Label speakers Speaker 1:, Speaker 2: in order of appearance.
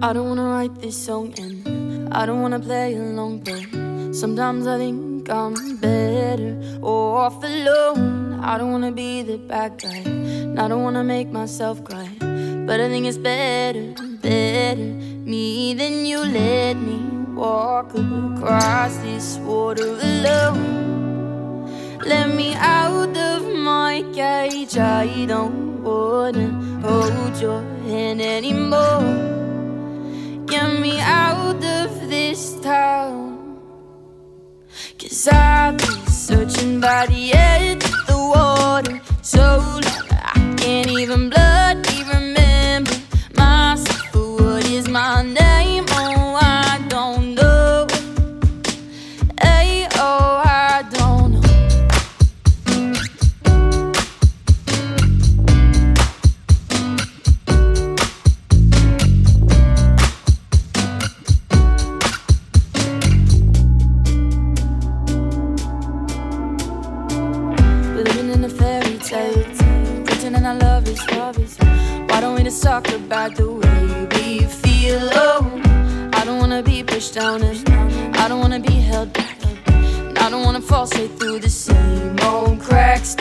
Speaker 1: I don't wanna write this song and I don't wanna play along, but sometimes I think I'm better off alone. I don't wanna be the bad guy, and I don't wanna make myself cry, but I think it's better, better me than you let me walk across this water alone. Let me out of my cage. I don't wanna hold your hand anymore. Cause I've been searching by the edge our love is love. Why don't we just talk about the way we feel? Oh, I don't wanna be pushed down and I don't wanna be held back. And I don't wanna fall straight through the same old cracks.